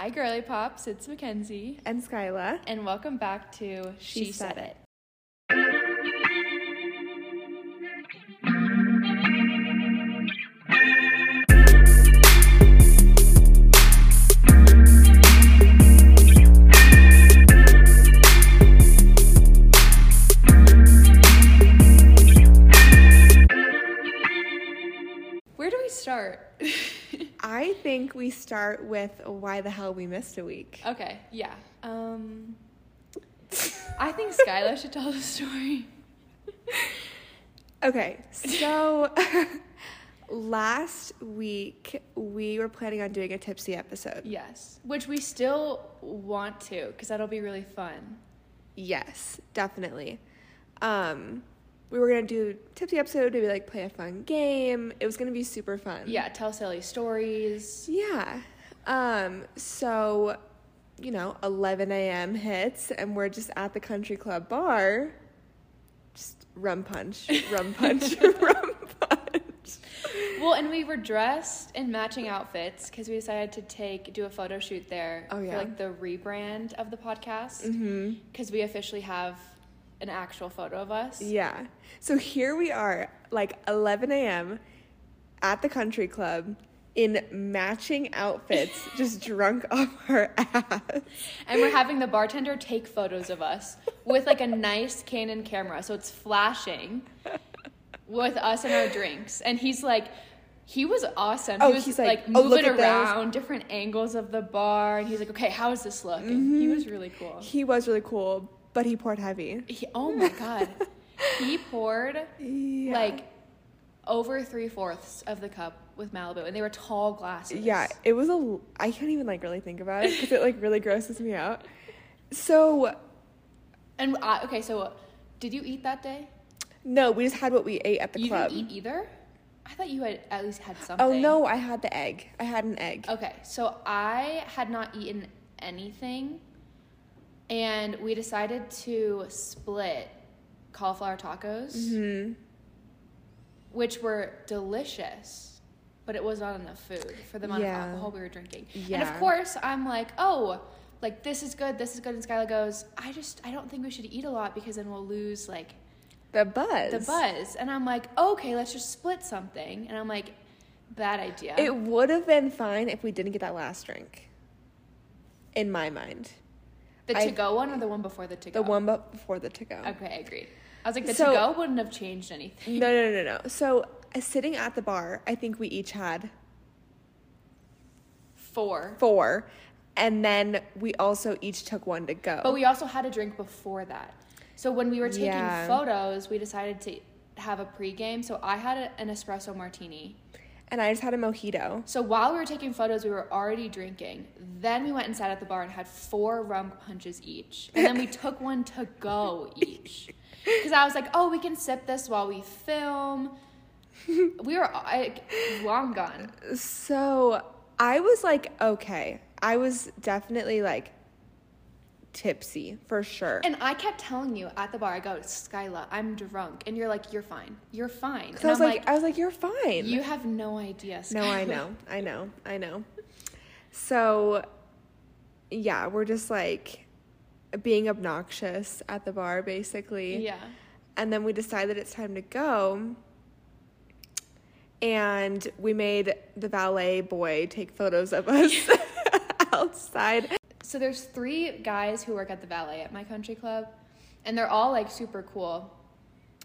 Hi, girly pops. It's Mackenzie, and Skyla. and welcome back to She, She Said, Said It. Where think we start with why the hell we missed a week. okay, yeah. Um, I think Skyla should tell the story. Okay, so last week we were planning on doing a tipsy episode. Yes, which we still want to, because that'll be really fun. Yes, definitely. Um, we were gonna do tipsy episode, maybe like play a fun game. It was gonna be super fun. Yeah, tell silly stories. Yeah. Um, so, you know, 11 a.m. hits, and we're just at the country club bar. Just rum punch, rum punch, rum punch. Well, and we were dressed in matching outfits because we decided to take do a photo shoot there Oh, yeah. for like the rebrand of the podcast Mm-hmm. because we officially have an actual photo of us. Yeah. So here we are, like 11 a.m. at the country club in matching outfits, just drunk off our ass. And we're having the bartender take photos of us with like a nice Canon camera, so it's flashing with us and our drinks. And he's like, he was awesome. Oh, he was he's like, like, "Oh, moving at those." around different angles of the bar, and he's like, okay, how does this look? And he Mm-hmm. was really cool. He was really cool, but he poured heavy. He, oh my god, he poured Yeah. like over three fourths of the cup with Malibu, and they were tall glasses. Yeah, it was a. I can't even like really think about it because it like really grosses me out. So And I, okay, so did you eat that day? no, we just had what we ate at the you club. didn't eat either. I thought you had at least had oh, something. Oh no, I had the egg. I had an egg. Okay, so I had not eaten anything, and we decided to split cauliflower tacos, hmm which were delicious, but it was not enough food for the amount Yeah. of alcohol we were drinking. And of course, I'm like, oh, like this is good, this is good. And Skyla goes, I just, I don't think we should eat a lot because then we'll lose like The buzz. the buzz. And I'm like, okay, let's just split something. And I'm like, bad idea. It would have been fine if we didn't get that last drink. In my mind, the to go one or the one before the to go? the one but before the to go. Okay, I agree. I was like, the So- to go wouldn't have changed anything. No, no, no, no. So uh, sitting at the bar, I think we each had Four. four, and then we also each took one to go. But we also had a drink before that. So when we were taking Yeah. photos, we decided to have a pregame. So I had a, an espresso martini. And I just had a mojito. So while we were taking photos, we were already drinking. Then we went and sat at the bar and had four rum punches each. And then we took one to go each. Because I was like, oh, we can sip this while we film. We were like, long gone. So I was like, okay. I was definitely like tipsy for sure. And I kept telling you at the bar, I go, Skyla, I'm drunk. And you're like, you're fine. You're fine. I was I'm like, I was like, you're fine. you have no idea. no, I know, I know, I know. So, yeah, we're just like being obnoxious at the bar, basically. Yeah. And then we decided it's time to go. And we made the valet boy take photos of us outside. So there's three guys who work at the valet at my country club, and they're all like super cool.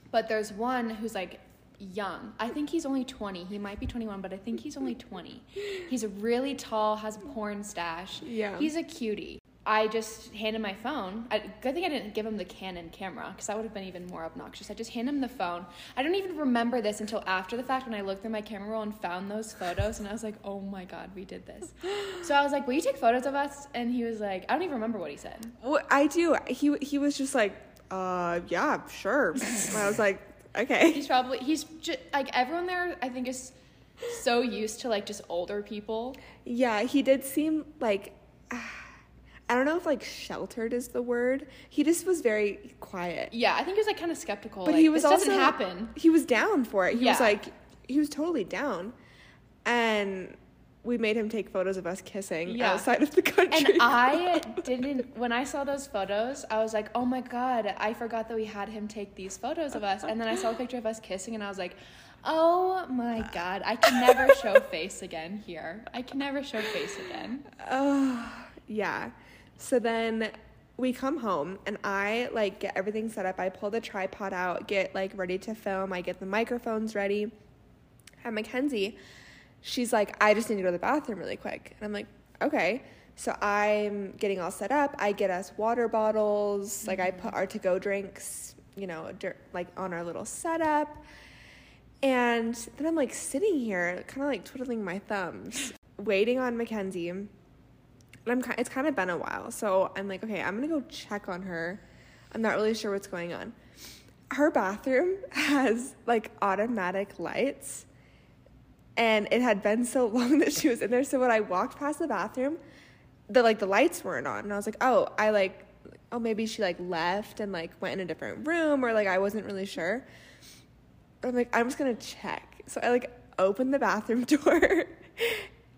But there's one who's like young. I think he's only 20. He might be 21, but I think he's only 20. He's really tall, has a porn stash. Yeah. He's a cutie. I just handed my phone. I, good thing I didn't give him the Canon camera because that would have been even more obnoxious. I just handed him the phone. I don't even remember this until after the fact when I looked through my camera roll and found those photos, and I was like, "Oh my god, we did this." So I was like, "Will you take photos of us?" And he was like, "I don't even remember what he said." Well, I do. He he was just like, uh, yeah, sure. And I was like, okay. He's probably he's just like everyone there. I think is so used to like just older people. Yeah, he did seem like I don't know if like sheltered is the word. He just was very quiet. Yeah, I think he was like kind of skeptical. But like, he was this also doesn't happen. He was down for it. He was like he was totally down. And we made him take photos of us kissing Yeah. outside of the country. And I didn't, when I saw those photos, I was like, oh my God, I forgot that we had him take these photos of us. And then I saw a picture of us kissing and I was like, oh my God, I can never show face again here. I can never show face again. Oh, yeah. So then we come home and I like get everything set up. I pull the tripod out, get like ready to film. I get the microphones ready. And Mackenzie, she's like, I just need to go to the bathroom really quick. And I'm like, okay. So I'm getting all set up. I get us water bottles. Like I put mm-hmm. our to go drinks, you know, dur- like on our little setup. And then I'm like sitting here, kind of like twiddling my thumbs, waiting on Mackenzie. I'm it's kind of been a while, so I'm like, okay, I'm gonna go check on her. I'm not really sure what's going on. Her bathroom has like automatic lights, and it had been so long that she was in there. So when I walked past the bathroom, the like the lights weren't on, and I was like, oh, I like, oh maybe she like left and like went in a different room, or like I wasn't really sure. I'm like, I'm just gonna check. So I like open the bathroom door,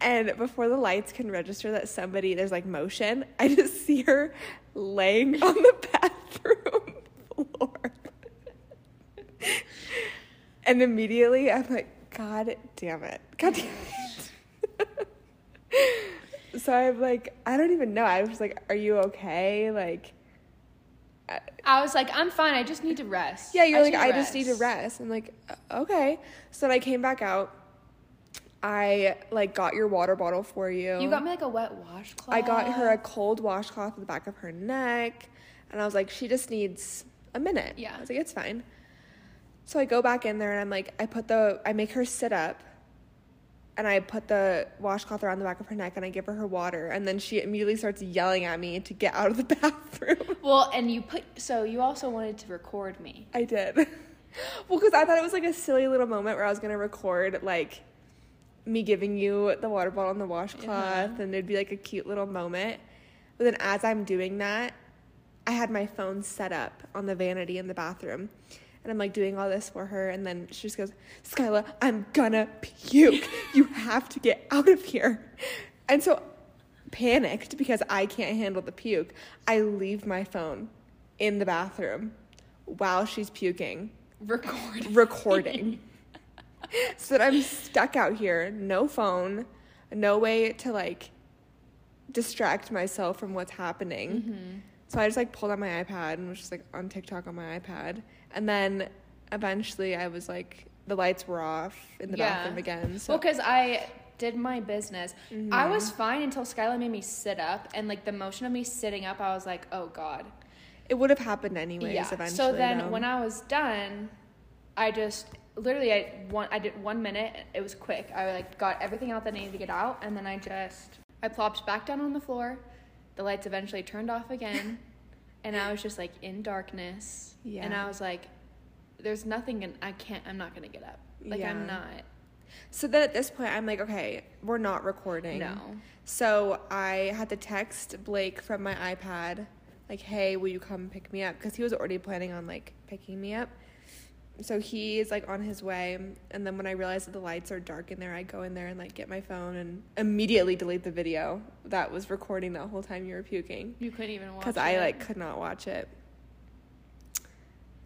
and before the lights can register that somebody there's like motion, I just see her laying on the bathroom floor. and immediately I'm like, God damn it. God damn it. so I'm like, I don't even know. I was like, Are you okay? Like, I- I was like, I'm fine. I just need to rest. yeah, you're like, need I just need to rest. I'm like, "Uh, okay. So then I came back out. I like got your water bottle for you. You got me like a wet washcloth. I got her a cold washcloth at the back of her neck, and I was like, she just needs a minute. Yeah. I was like, it's fine. So I go back in there and I'm like, I put the, I make her sit up, and I put the washcloth around the back of her neck, and I give her her water, and then she immediately starts yelling at me to get out of the bathroom. Well, and you put, so you also wanted to record me. I did. well, because I thought it was like a silly little moment where I was gonna record like me giving you the water bottle and the washcloth, Uh-huh. and it'd be like a cute little moment. But then as I'm doing that, I had my phone set up on the vanity in the bathroom. And I'm like doing all this for her, and then she just goes, Skyla, I'm gonna puke. You have to get out of here. And so, panicked because I can't handle the puke, I leave my phone in the bathroom while she's puking, Record. recording. so that I'm stuck out here, no phone, no way to like distract myself from what's happening. Mm-hmm. So I just like pulled out my iPad and was just like on TikTok on my iPad. And then eventually I was like, the lights were off in the Yeah. bathroom again. So Well, because I did my business. I was Mm-hmm. fine until Skylar made me sit up, and like the motion of me sitting up, I was like, oh god. it would have happened anyways yeah. eventually. so then though. when I was done, I just literally I one I did one minute. It was quick. I like got everything out that I needed to get out, and then I just I plopped back down on the floor. The lights eventually turned off again, and I was just like in darkness. Yeah. And I was like, "There's nothing, and I can't. I'm not gonna get up. Like Yeah. I'm not. So then at this point, I'm like, okay, we're not recording. No. So I had to text Blake from my iPad, like, hey, will you come pick me up? Because he was already planning on like picking me up. So he is like on his way. And then when I realized that the lights are dark in there, I go in there and like get my phone and immediately delete the video that was recording that whole time you were puking. You couldn't even watch. Because I like could not watch it.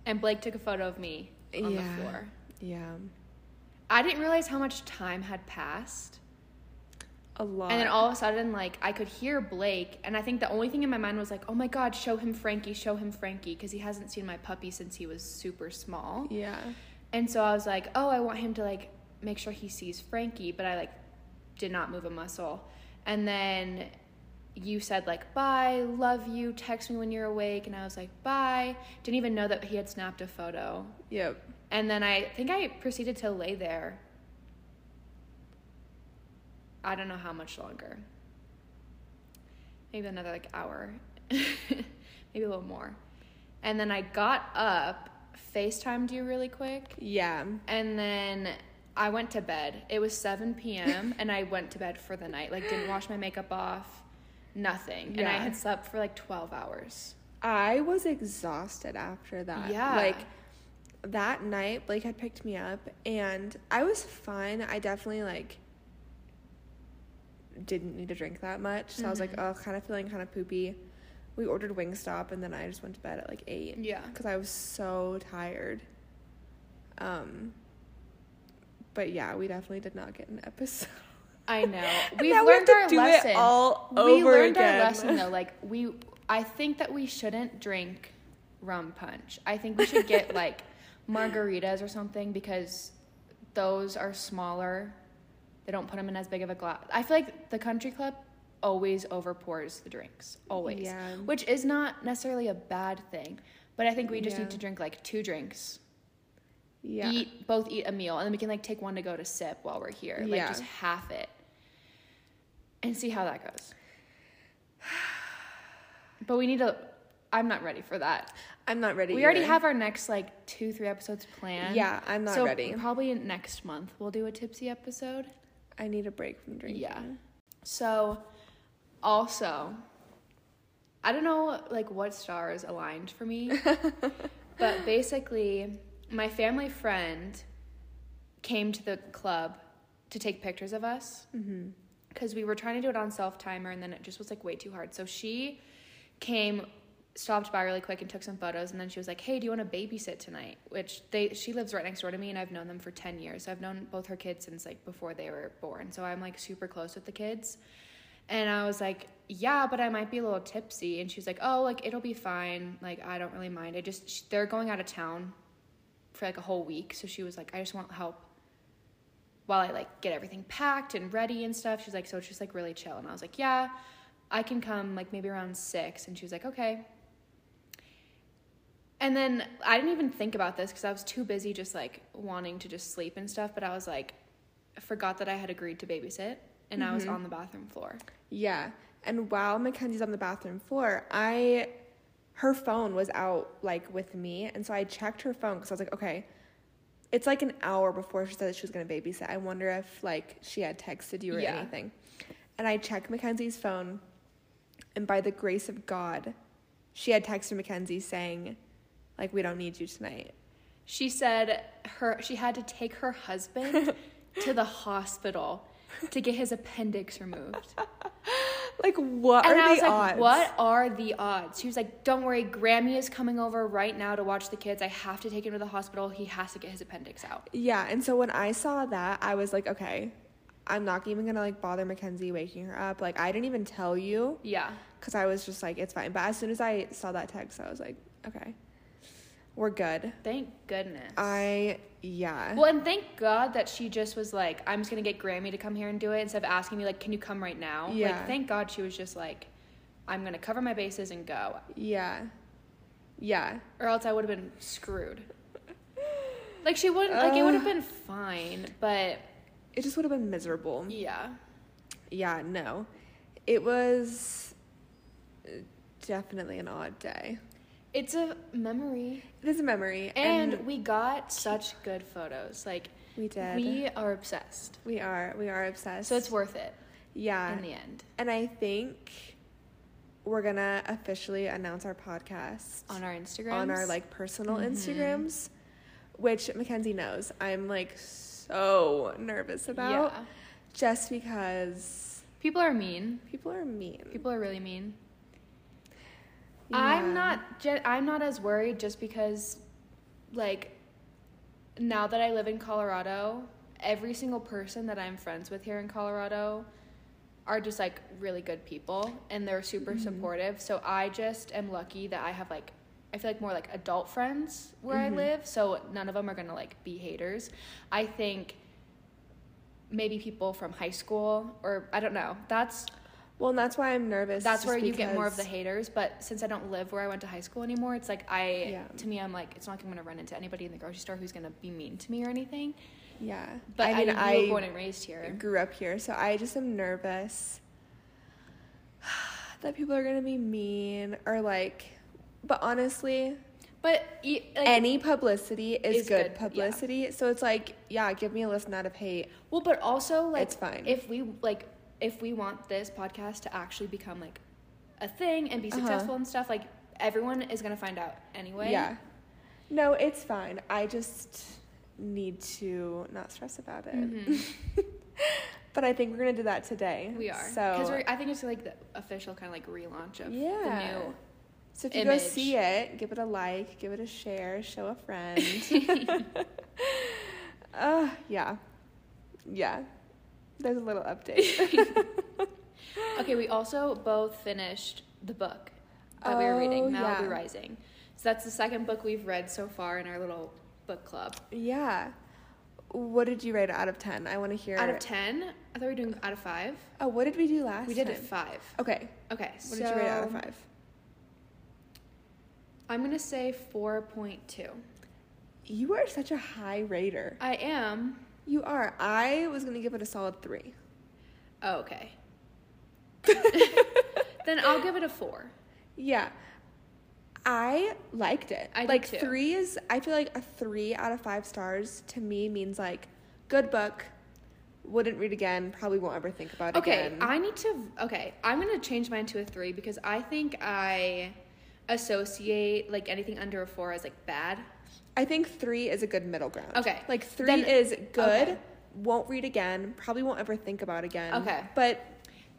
And Blake took a photo of me on Yeah. the floor. Yeah. I didn't realize how much time had passed. A lot. And then all of a sudden, like, I could hear Blake. And I think the only thing in my mind was, like, oh my God, show him Frankie, show him Frankie. Because he hasn't seen my puppy since he was super small. Yeah. And so I was like, oh, I want him to, like, make sure he sees Frankie. But I, like, did not move a muscle. And then you said, like, bye, love you, text me when you're awake. And I was like, bye. Didn't even know that he had snapped a photo. Yep. And then I think I proceeded to lay there. I don't know how much longer. Maybe another like hour. Maybe a little more. And then I got up, FaceTimed you really quick, Yeah. and then I went to bed. It was 7 p.m. and I went to bed for the night. Like didn't wash my makeup off, nothing. And I had slept for like 12 hours. I was exhausted after that. Yeah. Like that night, Blake had picked me up and I was fine. I definitely like didn't need to drink that much. So I was like, oh, kind of feeling kind of poopy. We ordered Wingstop and then I just went to bed at like eight Yeah. because I was so tired. Um, but yeah, we definitely did not get an episode. I know. We've we learned to our lesson. All we learned again. our lesson though. Like we, I think that we shouldn't drink rum punch. I think we should get like margaritas or something because those are smaller. They don't put them in as big of a glass. I feel like the country club always overpours the drinks, always, Yeah. which is not necessarily a bad thing. But I think we just Yeah. need to drink like two drinks, Yeah. eat both eat a meal, and then we can like take one to go to sip while we're here, like Yeah. just half it, and see how that goes. But we need to. I'm not ready for that. I'm not ready. We already have our next like two, three episodes planned. Yeah, I'm not so ready. Probably next month we'll do a tipsy episode. I need a break from drinking. Yeah. So, also, I don't know like what stars aligned for me, but basically, my family friend came to the club to take pictures of us Mm-hmm. because we were trying to do it on self timer and then it just was like way too hard. So she came, stopped by really quick and took some photos and then she was like, "Hey, do you want to babysit tonight?" Which they she lives right next door to me and I've known them for 10 years. I've known both her kids since like before they were born. So I'm like super close with the kids. And I was like, "Yeah, but I might be a little tipsy." And she's like, "Oh, like it'll be fine. Like I don't really mind. I just sh- they're going out of town for like a whole week, so she was like, "I just want help while I like get everything packed and ready and stuff. She's like, so it's just like really chill. And I was like, yeah, I can come like maybe around six. And she was like, okay. And then I didn't even think about this because I was too busy just like wanting to just sleep and stuff. But I was like, I forgot that I had agreed to babysit and I was Mhm. on the bathroom floor. Yeah. And while Mackenzie's on the bathroom floor, I her phone was out like with me, and so I checked her phone because I was like, okay, it's like an hour before she said that she was gonna babysit. I wonder if like she had texted you or Yeah. anything. And I checked Mackenzie's phone, and by the grace of God, she had texted Mackenzie saying, like, we don't need you tonight. She said her she had to take her husband to the hospital to get his appendix removed. Like, what and are I the like, odds? "What are the odds?" She was like, "Don't worry, Grammy is coming over right now to watch the kids. I have to take him to the hospital. He has to get his appendix out." Yeah, and so when I saw that, I was like, okay, I'm not even gonna like bother Mackenzie waking her up. Like, I didn't even tell you Yeah, because I was just like, it's fine. But as soon as I saw that text, I was like, okay, we're good. thank goodness. I yeah. well, and thank God that she just was like, "I'm just gonna get Grammy to come here and do it," instead of asking me like, "Can you come right now?" Yeah. Like, thank God she was just like, "I'm gonna cover my bases and go," yeah, yeah, or else I would have been screwed. Like she wouldn't. Like it would have been fine, but it just would have been miserable. yeah. Yeah, no, it was uh, definitely an odd day. It's a memory. It is a memory, And, we got such good photos. Like we did. we are obsessed. we are we are obsessed. So it's worth it yeah. in the end. And I think we're gonna officially announce our podcast On our Instagram. on our like personal Mhm. Instagrams, which Mackenzie knows. I'm like so nervous about Yeah. just because People are mean. people are mean. People are really mean. Yeah. I'm not I'm not as worried just because like now that I live in Colorado, every single person that I'm friends with here in Colorado are just like really good people and they're super Mm-hmm. supportive. So I just am lucky that I have like I feel like more like adult friends where Mhm. I live, so none of them are going to like be haters. I think maybe people from high school or I don't know. That's Well, and that's why I'm nervous. that's where you get more of the haters. But since I don't live where I went to high school anymore, it's like I, Yeah. to me, I'm like, it's not like I'm gonna run into anybody in the grocery store who's gonna be mean to me or anything. Yeah, But I, I mean, I were born and raised here. grew up here, so I just am nervous that people are gonna be mean or like. But honestly, But like, any publicity is, Is good, good, yeah. publicity. So it's like, yeah, give me a list not of hate. well, but also like, It's fine. if we like, if we want this podcast to actually become like a thing and be Uh-huh. successful and stuff, like everyone is gonna find out anyway. Yeah. No, it's fine. I just need to not stress about it. Mhm. but I think we're gonna do that today. We are. So Because I think it's like the official kind of like relaunch of Yeah. the new. So if you image. go see it, give it a like, give it a share, show a friend. uh, yeah. Yeah. There's a little update. Okay, we also both finished the book that we were reading, Oh, Malibu yeah. Rising. So that's the second book we've read so far in our little book club. yeah. What did you rate out of 10? I want to hear. Out of 10, I thought we were doing out of 5. Oh, what did we do last We did time? it 5. Okay. Okay, So What so did you rate out of 5? I'm going to say 4.2. You are such a high rater. I am. You are. I was to give it a solid 3. Oh, okay. then I'll give it a 4. Yeah. I liked it. I did like three is I feel like a three out of five stars to me means like good book, wouldn't read again, probably won't ever think about it Okay, again. I need to. Okay, I'm gonna change mine to a three because I think I associate like anything under a four as like bad. I think three is a good middle ground. Okay. Like three Then- is good, okay. won't read again, probably won't ever think about again. Okay. But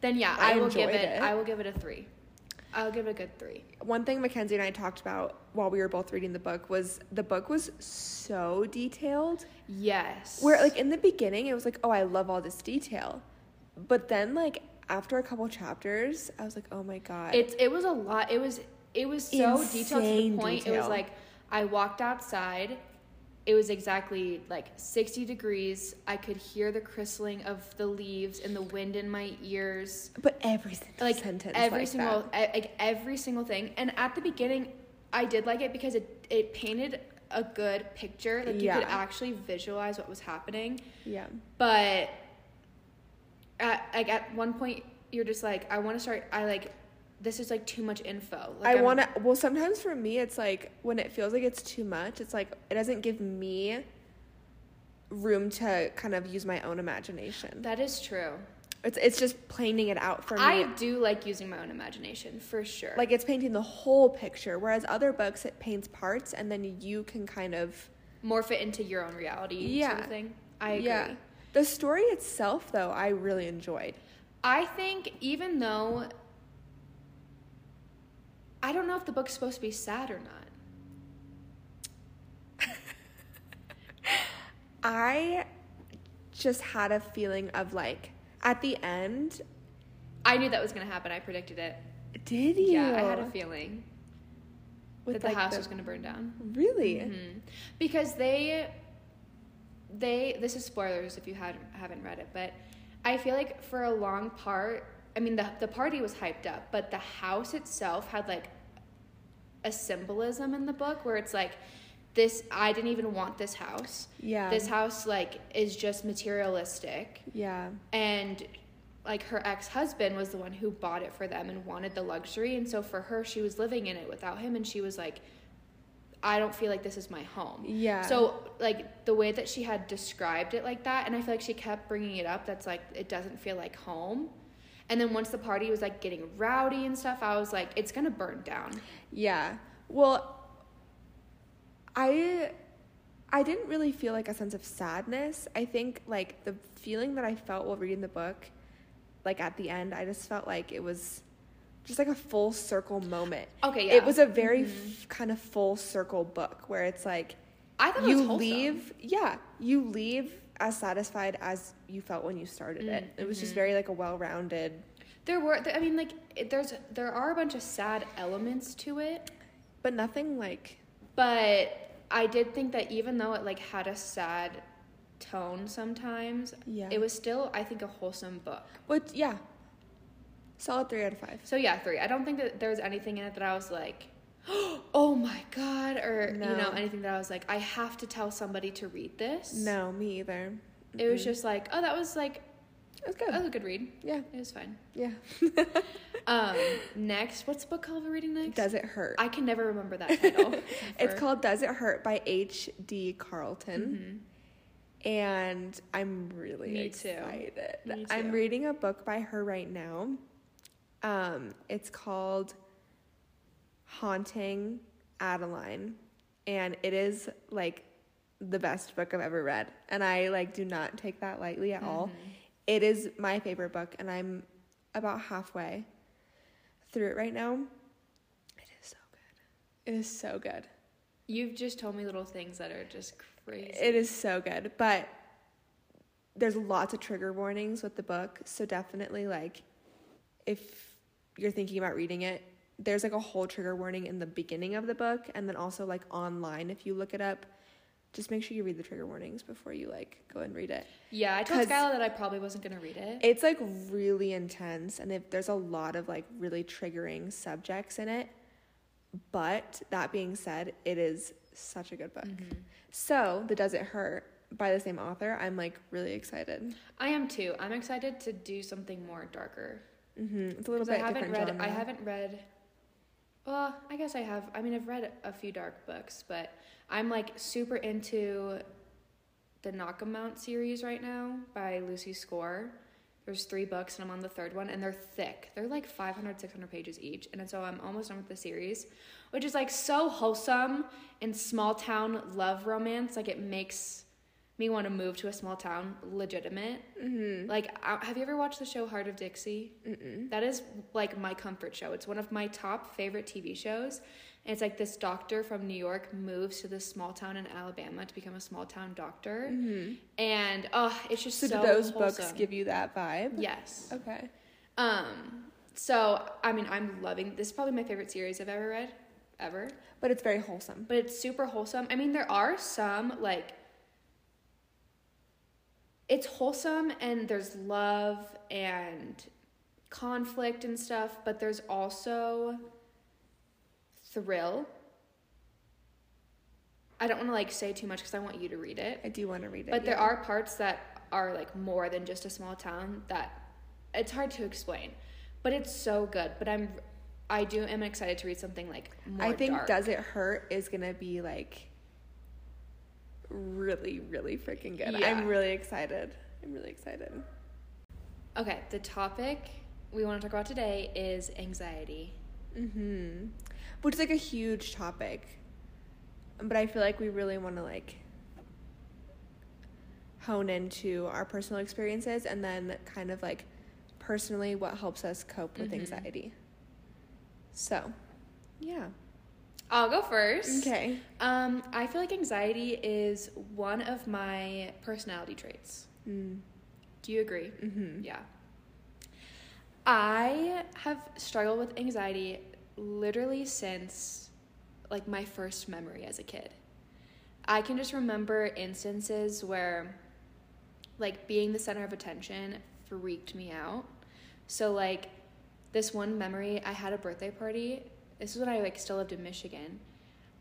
Then yeah, I I, will give it, it. I will give it a three. I'll give it a good three. one thing Mackenzie and I talked about while we were both reading the book was the book was so detailed. Yes. Where like in the beginning it was like, oh, I love all this detail. But then like after a couple chapters, I was like, oh my god. it it was a lot. It was it was so detailed to the Insane point. It was like I walked outside. It was exactly like 60 degrees. I could hear the crystling of the leaves and the wind in my ears. but every single like sentence every like single that. like every single thing and at the beginning i did like it because it it painted a good picture like you could actually visualize what was happening Yeah. but at like at one point you're just like i want to start i like this is like too much info like I want to. Well, sometimes for me, it's like when it feels like it's too much. It's like it doesn't give me room to kind of use my own imagination. that is true It's it's just planing it out for me. i do like using my own imagination for sure like it's painting the whole picture, whereas other books it paints parts, and then you can kind of morph it into your own reality sort Yeah. of thing i agree yeah. The story itself, though, I really enjoyed. I think even though I don't know if the book's supposed to be sad or not. I just had a feeling of like at the end. I knew that was going to happen. I predicted it. Did you? Yeah, I had a feeling With, that the like, house was going to burn down. Really? Mhm. Because they they this is spoilers if you had haven't read it, but I feel like for a long part, I mean the the party was hyped up, but the house itself had like a symbolism in the book where it's like this I didn't even want this house. Yeah. This house like is just materialistic Yeah. and like her ex-husband was the one who bought it for them and wanted the luxury and so for her she was living in it without him and she was like I don't feel like this is my home. Yeah. So like the way that she had described it like that and I feel like she kept bringing it up that's like it doesn't feel like home. And then once the party was like getting rowdy and stuff, I was like it's going to burn down. Yeah. Well, I I didn't really feel like a sense of sadness. I think like the feeling that I felt while reading the book, like at the end, I just felt like it was just like a full circle moment. Okay, yeah. It was a very Mhm. f- kind of full circle book where it's like I thought you leave, yeah, you leave as satisfied as you felt when you started it. It was just Mhm. very like a well-rounded. There were I mean like it, there's there are a bunch of sad elements to it. But nothing like But I did think that even though it like had a sad tone sometimes, Yeah. it was still I think a wholesome book. But yeah, solid three out of five. So yeah, three. I don't think that there was anything in it that I was like, oh my god, or you know anything that I was like, I have to tell somebody to read this. No, me either. it was just like, oh, that was like it was good. that was a good read. Yeah, It was fine. yeah. Um, next, what's the book called we're reading next? Does it hurt? I can never remember that title. it's called Does It Hurt by H. D. Carlton. Mhm. And I'm really Me too. excited. Me I'm reading a book by her right now. Um, it's called Haunting Adeline. And it is like the best book I've ever read. And I like do not take that lightly at all. Mhm. It is my favorite book, and I'm about halfway through it right now. It is so good. It is so good. You've just told me little things that are just crazy. It is so good, but there's lots of trigger warnings with the book, so definitely like if you're thinking about reading it, there's like a whole trigger warning in the beginning of the book and then also like online if you look it up. Just make sure you read the trigger warnings before you like go and read it. yeah, I told Skylar that I probably wasn't gonna read it. It's like really intense and if there's a lot of like really triggering subjects in it. But that being said, it is such a good book. Mm-hmm. So, The Does It Hurt by the same author, I'm like really excited. I am too. I'm excited to do something more darker. Mm-hmm. It's a little 'Cause I bit haven't read. genre. I haven't read. Well, I guess I have. I mean, I've read a few dark books, but I'm like super into the Knockemout series right now by Lucy Score. There's three books, and I'm on the third one, and they're thick. They're like 500, 600 pages each, and so I'm almost done with the series, which is like so wholesome and small town love romance. Like it makes me want to move to a small town legitimate. Mm-hmm. Like, have you ever watched the show Hart of Dixie? Mm-mm. That is like my comfort show. It's one of my top favorite TV shows. And it's like this doctor from New York moves to this small town in Alabama to become a small town doctor. Mm-hmm. And oh, it's just So, so, those books give you that vibe? Yes. Okay. Um. So I mean, I'm loving this. Is probably my favorite series I've ever read, ever. But it's very wholesome. But it's super wholesome. I mean, there are some like. It's wholesome and there's love and conflict and stuff, but there's also thrill. I don't want to like say too much because I want you to read it. I do want to read it. But there are parts that are like more than just a small town that it's hard to explain. But it's so good. But I'm I do am excited to read something like more I think dark. Does It Hurt is going to be like really, really freaking good. Yeah. I'm really excited. I'm really excited. Okay, the topic we want to talk about today is anxiety. Mm-hmm. Which is like a huge topic. But I feel like we really want to like hone into our personal experiences and then kind of like personally what helps us cope with Mhm. anxiety. So, yeah. I'll go first. Okay. Um, I feel like anxiety is one of my personality traits. Mm. Do you agree? Mm-hmm. Yeah. I have struggled with anxiety literally since like my first memory as a kid. I can just remember instances where like being the center of attention freaked me out. So like this one memory, I had a birthday party. This was when I like still lived in Michigan.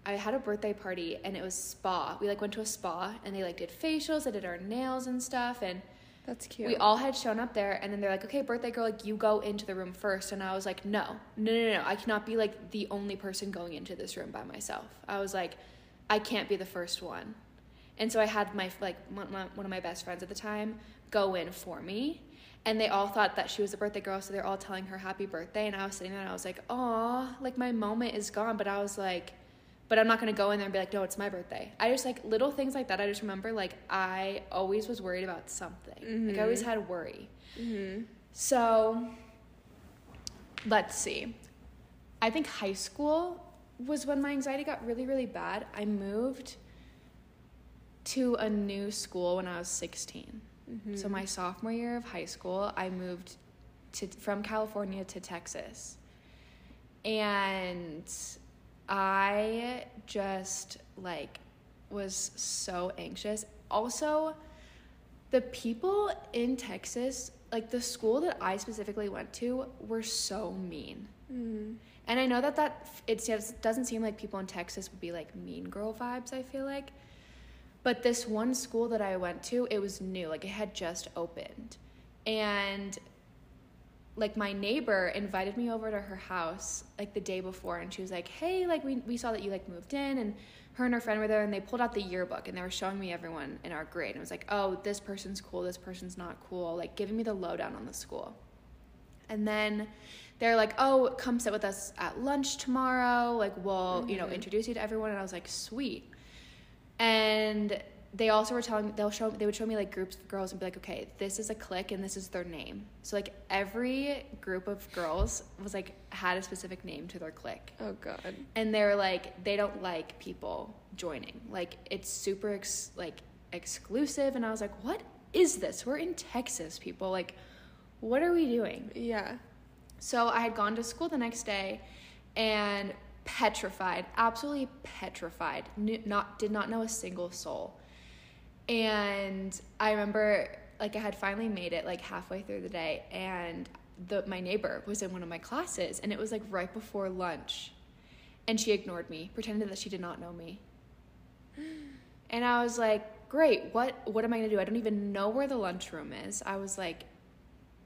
I had a birthday party and it was spa. We like went to a spa and they like did facials, they did our nails and stuff and That's cute. we all had shown up there, and then they're like, "Okay, birthday girl, like you go into the room first. And I was like, "No, no, no, no! I cannot be like the only person going into this room by myself." I was like, "I can't be the first one," and so I had my like one, one of my best friends at the time go in for me, and they all thought that she was the birthday girl, so they're all telling her happy birthday, and I was sitting there and I was like, "Aw, like my moment is gone," but I was like. But I'm not gonna go in there and be like, no, it's my birthday. I just like little things like that. I just remember like I always was worried about something. Like I always Mhm. had worry. mm-hmm. So let's see. I think high school was when my anxiety got really, really bad. I moved to a new school when I was 16. Mm-hmm. So my sophomore year of high school, I moved to from California to Texas. And I just like was so anxious. Also, the people in Texas, like the school that I specifically went to, were so mean. Mm. And I know that that it just doesn't seem like people in Texas would be like mean girl vibes, I feel like. But this one school that I went to, it was new, like it had just opened. And like my neighbor invited me over to her house like the day before and she was like, "Hey, like we we saw that you like moved in and her and her friend were there and they pulled out the yearbook and they were showing me everyone in our grade and it was like, "Oh, this person's cool, this person's not cool." Like giving me the lowdown on the school. And then they're like, "Oh, come sit with us at lunch tomorrow. Like we'll, you know, Mhm. introduce you to everyone." And I was like, "Sweet." And they also were telling they'll show they would show me like groups of girls and be like, okay, this is a clique and this is their name. So like every group of girls was like had a specific name to their clique. Oh god. and they're like they don't like people joining like it's super ex- like exclusive and i was like what is this we're in texas people like what are we doing Yeah. so i had gone to school the next day and petrified absolutely petrified knew, not did not know a single soul. And i remember like i had finally made it like halfway through the day and the my neighbor was in one of my classes and it was like right before lunch. And she ignored me pretended that she did not know me. And i was like great what what am i going to do? I don't even know where the lunchroom is. I was like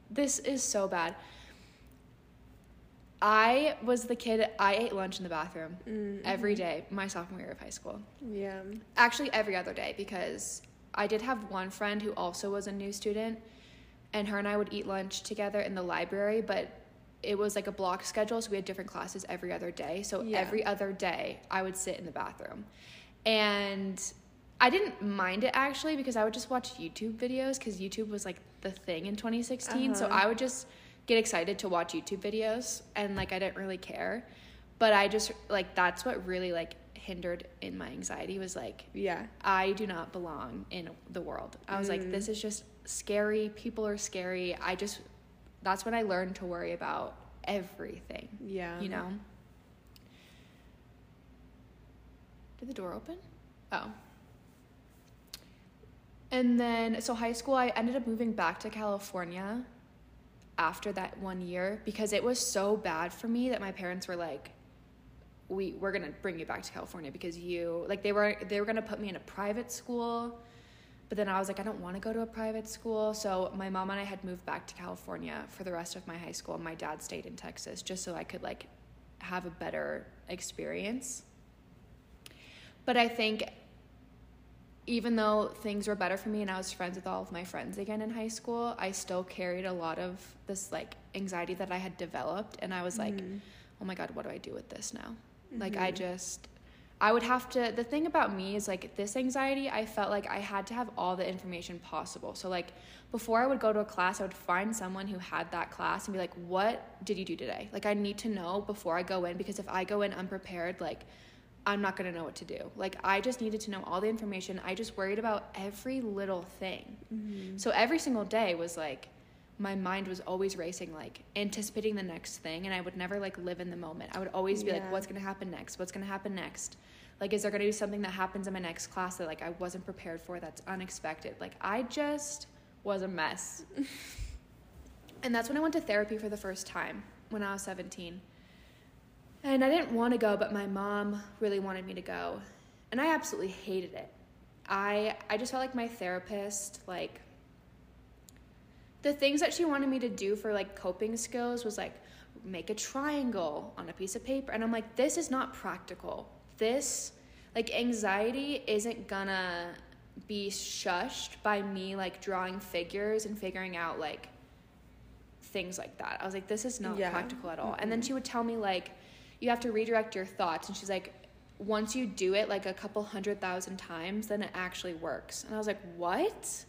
this is so bad i was the kid i ate lunch in the bathroom Mm, every day my sophomore year of high school Yeah. actually every other day because I did have one friend who also was a new student and her and I would eat lunch together in the library but it was like a block schedule so we had different classes every other day so Yeah. every other day I would sit in the bathroom and I didn't mind it actually because I would just watch YouTube videos because YouTube was like the thing in 2016 so Uh-huh. I would just get excited to watch YouTube videos and like I didn't really care but I just like that's what really like hindered in my anxiety was like Yeah. I do not belong in the world. I was like, Mm. this is just scary. People are scary. I just, that's when I learned to worry about everything, Yeah. you know? Did the door open? Oh. And then, so high school, I ended up moving back to California after that one year because it was so bad for me that my parents were like, we we're gonna bring you back to California because you like they were they were gonna put me in a private school, but then I was like I don't want to go to a private school. So my mom and I had moved back to California for the rest of my high school. and My dad stayed in Texas just so I could like have a better experience. But I think even though things were better for me and I was friends with all of my friends again in high school, I still carried a lot of this like anxiety that I had developed and I was like, Mhm. "Oh my god, what do I do with this now?" Like I Mhm. just I would have to the thing about me is like this anxiety, I felt like I had to have all the information possible. So like before I would go to a class, I would find someone who had that class and be like, "What did you do today?" Like I need to know before I go in because if I go in unprepared, like I'm not going to know what to do. Like I just needed to know all the information. I just worried about every little thing. Mhm. So every single day was like my mind was always racing like anticipating the next thing and I would never like live in the moment. I would always be like what's going to happen next? What's going to happen next? Like is there going to be something that happens in my next class that like I wasn't prepared for that's unexpected? Like I just was a mess. and that's when I went to therapy for the first time when I was 17. And I didn't want to go, but my mom really wanted me to go. And I absolutely hated it. I I just felt like my therapist like the things that she wanted me to do for like coping skills was like make a triangle on a piece of paper and I'm like this is not practical. This like anxiety isn't gonna be shushed by me like drawing figures and figuring out like things like that. I was like this is not Yeah. practical at all. And then she would tell me like you have to redirect your thoughts and she's like once you do it like a couple hundred thousand times then it actually works. And I was like what?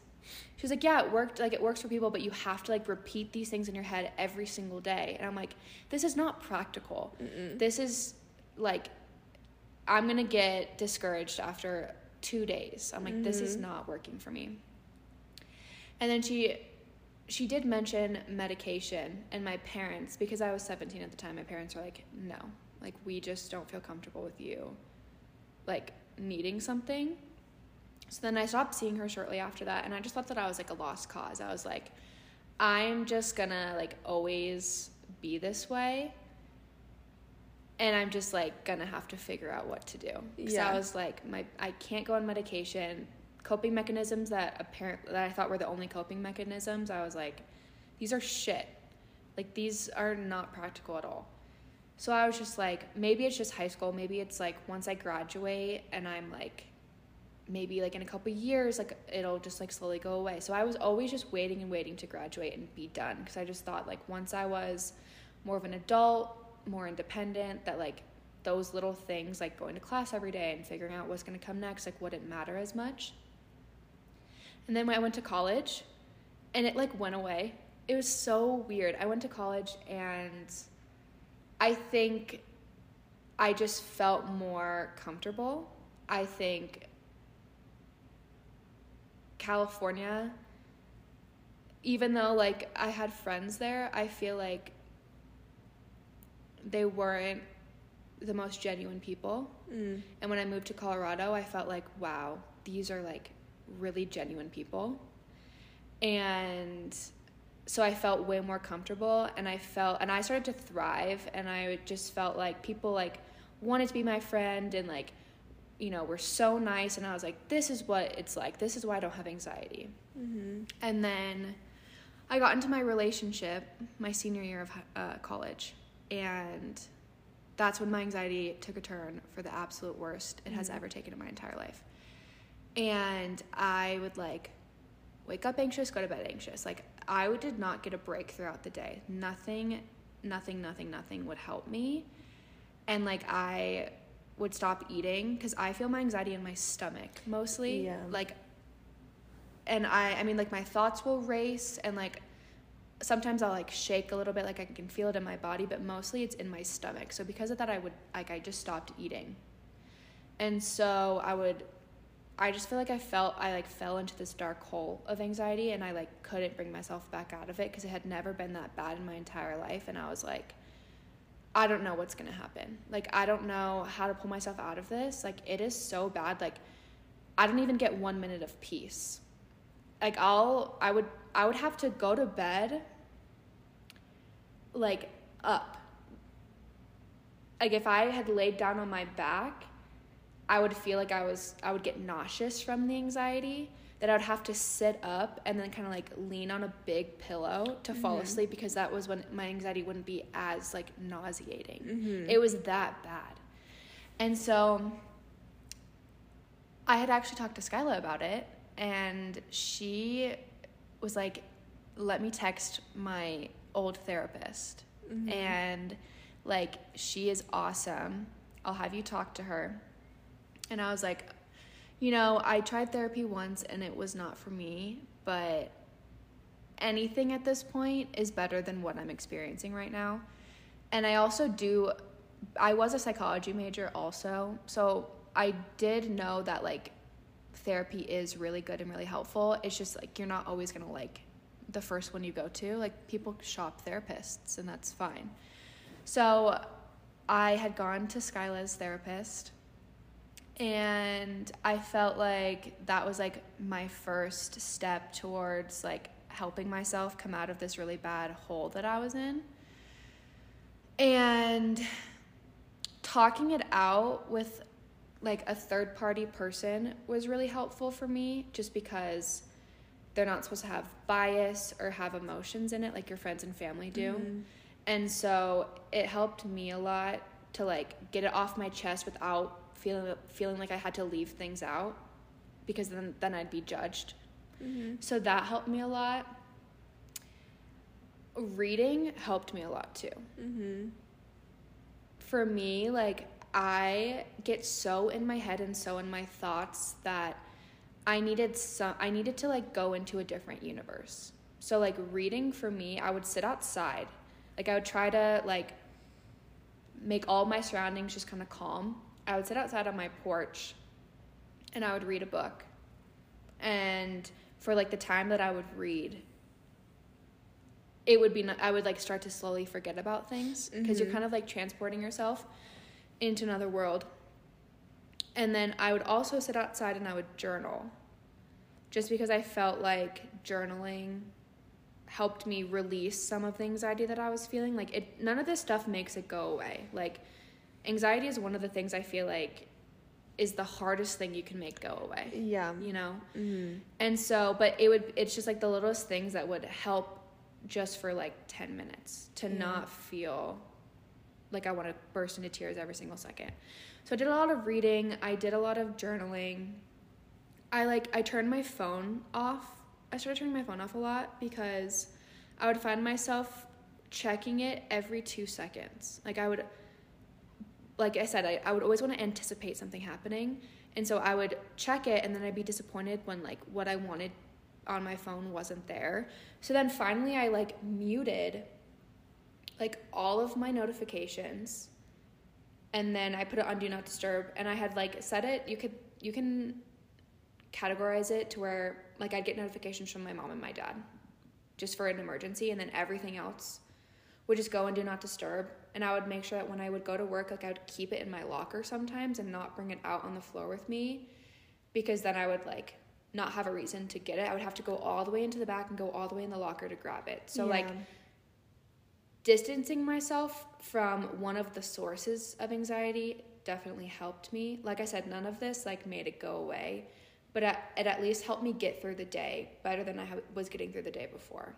She was like, yeah, it worked. Like, it works for people, but you have to, like, repeat these things in your head every single day. And I'm like, this is not practical. Mm-mm. This is, like, I'm going to get discouraged after two days. I'm like, this is Mhm. not working for me. And then she, she did mention medication and my parents, because I was 17 at the time, my parents were like, no, like, we just don't feel comfortable with you, like, needing something. So then I stopped seeing her shortly after that, and I just thought that I was like a lost cause. I was like, I'm just gonna like always be this way, and I'm just like gonna have to figure out what to do. Because Yeah. I was like, my I can't go on medication. Coping mechanisms that apparent that I thought were the only coping mechanisms, I was like, these are shit. Like these are not practical at all. So I was just like, maybe it's just high school. Maybe it's like once I graduate and I'm like, maybe like in a couple years, like it'll just like slowly go away. So I was always just waiting and waiting to graduate and be done because I just thought like once I was more of an adult, more independent, that like those little things like going to class every day and figuring out what's going to come next like wouldn't matter as much. And then when I went to college and it like went away. It was so weird. I went to college and I think I just felt more comfortable. I think California even though like I had friends there, I feel like they weren't the most genuine people. Mm. And when I moved to Colorado, I felt like, wow, these are like really genuine people. And so I felt way more comfortable and I felt and I started to thrive and I just felt like people like wanted to be my friend and like you know were so nice and I was like this is what it's like this is why I don't have anxiety. Mm-hmm. And then I got into my relationship my senior year of uh, college, and that's when my anxiety took a turn for the absolute worst it has Mhm. ever taken in my entire life. And I would like wake up anxious, go to bed anxious. Like I did not get a break throughout the day. Nothing, nothing, nothing, nothing would help me. And like I would stop eating because I feel my anxiety in my stomach mostly. Yeah. Like and I I mean like my thoughts will race and like sometimes I'll like shake a little bit like I can feel it in my body but mostly it's in my stomach. So because of that I would like I just stopped eating. And so I would I just feel like I felt I like fell into this dark hole of anxiety and I like couldn't bring myself back out of it because it had never been that bad in my entire life and I was like I don't know what's going to happen. Like I don't know how to pull myself out of this. Like it is so bad like I don't even get 1 minute of peace like I'll I would I would have to go to bed like up. Like if I had laid down on my back, I would feel like I was I would get nauseous from the anxiety that I would have to sit up and then kind of like lean on a big pillow to fall Mhm. asleep because that was when my anxiety wouldn't be as like nauseating. Mhm. It was that bad. And so I had actually talked to Skyla about it, and she was like, let me text my old therapist. Mhm. And like, she is awesome. I'll have you talk to her. And I was like, you know, I tried therapy once and it was not for me, but anything at this point is better than what I'm experiencing right now. And I also do, I was a psychology major also. So I did know that like therapy is really good and really helpful. It's just like you're not always going to like the first one you go to. Like people shop therapists and that's fine. So I had gone to Skyla's therapist and I felt like that was like my first step towards like helping myself come out of this really bad hole that I was in. And talking it out with like a third party person was really helpful for me just because they're not supposed to have bias or have emotions in it like your friends and family do. Mhm. And so it helped me a lot to like get it off my chest without feeling feeling like I had to leave things out because then then I'd be judged. Mhm. So that helped me a lot. Reading helped me a lot too. Mhm. For me, like I get so in my head and so in my thoughts that I needed some I needed to like go into a different universe. So like reading for me, I would sit outside. Like I would try to like make all my surroundings just kind of calm. I would sit outside on my porch and I would read a book. And for like the time that I would read, it would be I would like start to slowly forget about things because you're Mhm. kind of like transporting yourself into another world. And then I would also sit outside and I would journal. Just because I felt like journaling helped me release some of the anxiety that I was feeling. Like it none of this stuff makes it go away. Like anxiety is one of the things I feel like is the hardest thing you can make go away. Yeah. You know? Mhm. And so, but it would, it's just like the littlest things that would help just for like 10 minutes to Yeah. not feel like I want to burst into tears every single second. So I did a lot of reading, I did a lot of journaling. I like, I turned my phone off. I started turning my phone off a lot because I would find myself checking it every two seconds. Like I would, like I said, I, I would always want to anticipate something happening. And so I would check it and then I'd be disappointed when like what I wanted on my phone wasn't there. So then finally I like muted like all of my notifications and then I put it on do not disturb and I had like set it you could you can categorize it to where like I'd get notifications from my mom and my dad just for an emergency and then everything else would just go and do not disturb and I would make sure that when I would go to work like I would keep it in my locker sometimes and not bring it out on the floor with me because then I would like not have a reason to get it. I would have to go all the way into the back and go all the way in the locker to grab it. So like distancing myself from one of the sources of anxiety definitely helped me. Like I said, none of this like made it go away, but it, it at least helped me get through the day better than I was getting through the day before.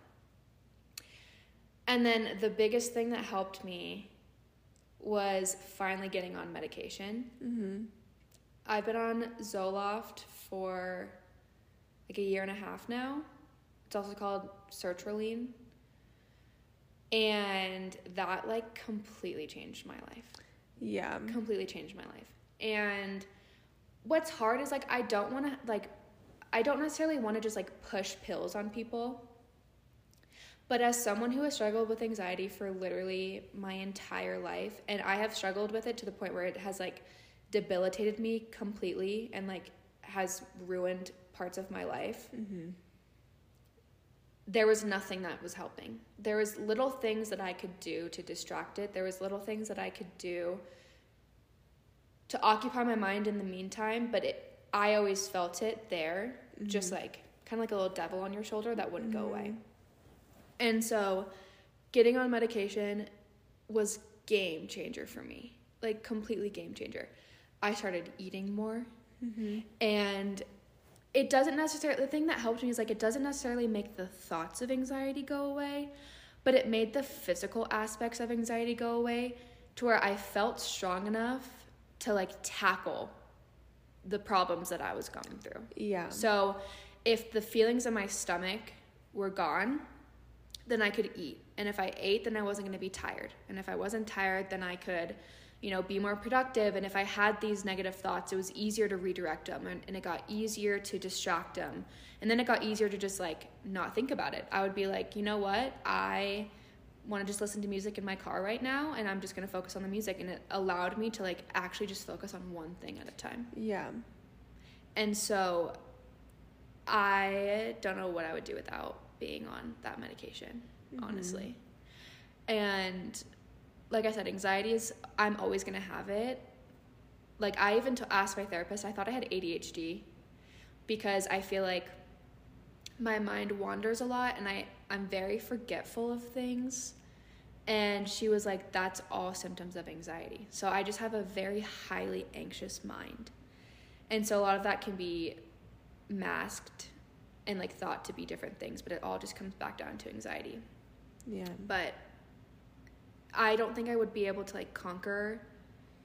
And then the biggest thing that helped me was finally getting on medication. Mm-hmm. I've been on Zoloft for like a year and a half now. It's also called sertraline. And that like completely changed my life. Yeah. Completely changed my life. And what's hard is like I don't want to like I don't necessarily want to just like push pills on people. But as someone who has struggled with anxiety for literally my entire life, and I have struggled with it to the point where it has like debilitated me completely and like has ruined parts of my life, Mm-hmm. there was nothing that was helping. There was little things that I could do to distract it. There was little things that I could do to occupy my mind in the meantime, but it I always felt it there, just like kind of like a little devil on your shoulder that wouldn't go away. And so getting on medication was game changer for me. Like completely game changer. I started eating more Mm-hmm. and it doesn't necessarily the thing that helped me is like it doesn't necessarily make the thoughts of anxiety go away but it made the physical aspects of anxiety go away to where i felt strong enough to like tackle the problems that i was going through Yeah. so if the feelings in my stomach were gone then i could eat. And if i ate then i wasn't going to be tired. And if i wasn't tired then i could you know be more productive. And if i had these negative thoughts it was easier to redirect them and, and it got easier to distract them. And then it got easier to just like not think about it. I would be like you know what? I want to just listen to music in my car right now and i'm just going to focus on the music. And it allowed me to like actually just focus on one thing at a time. Yeah. and so I don't know what I would do without being on that medication, mm-hmm. honestly. And like I said, anxiety is, I'm always going to have it. Like, I even t- asked my therapist, I thought I had ADHD because I feel like my mind wanders a lot and I, I'm very forgetful of things. And she was like, that's all symptoms of anxiety. So I just have a very highly anxious mind. And so a lot of that can be masked and like thought to be different things, but it all just comes back down to anxiety. Yeah. But I don't think I would be able to like conquer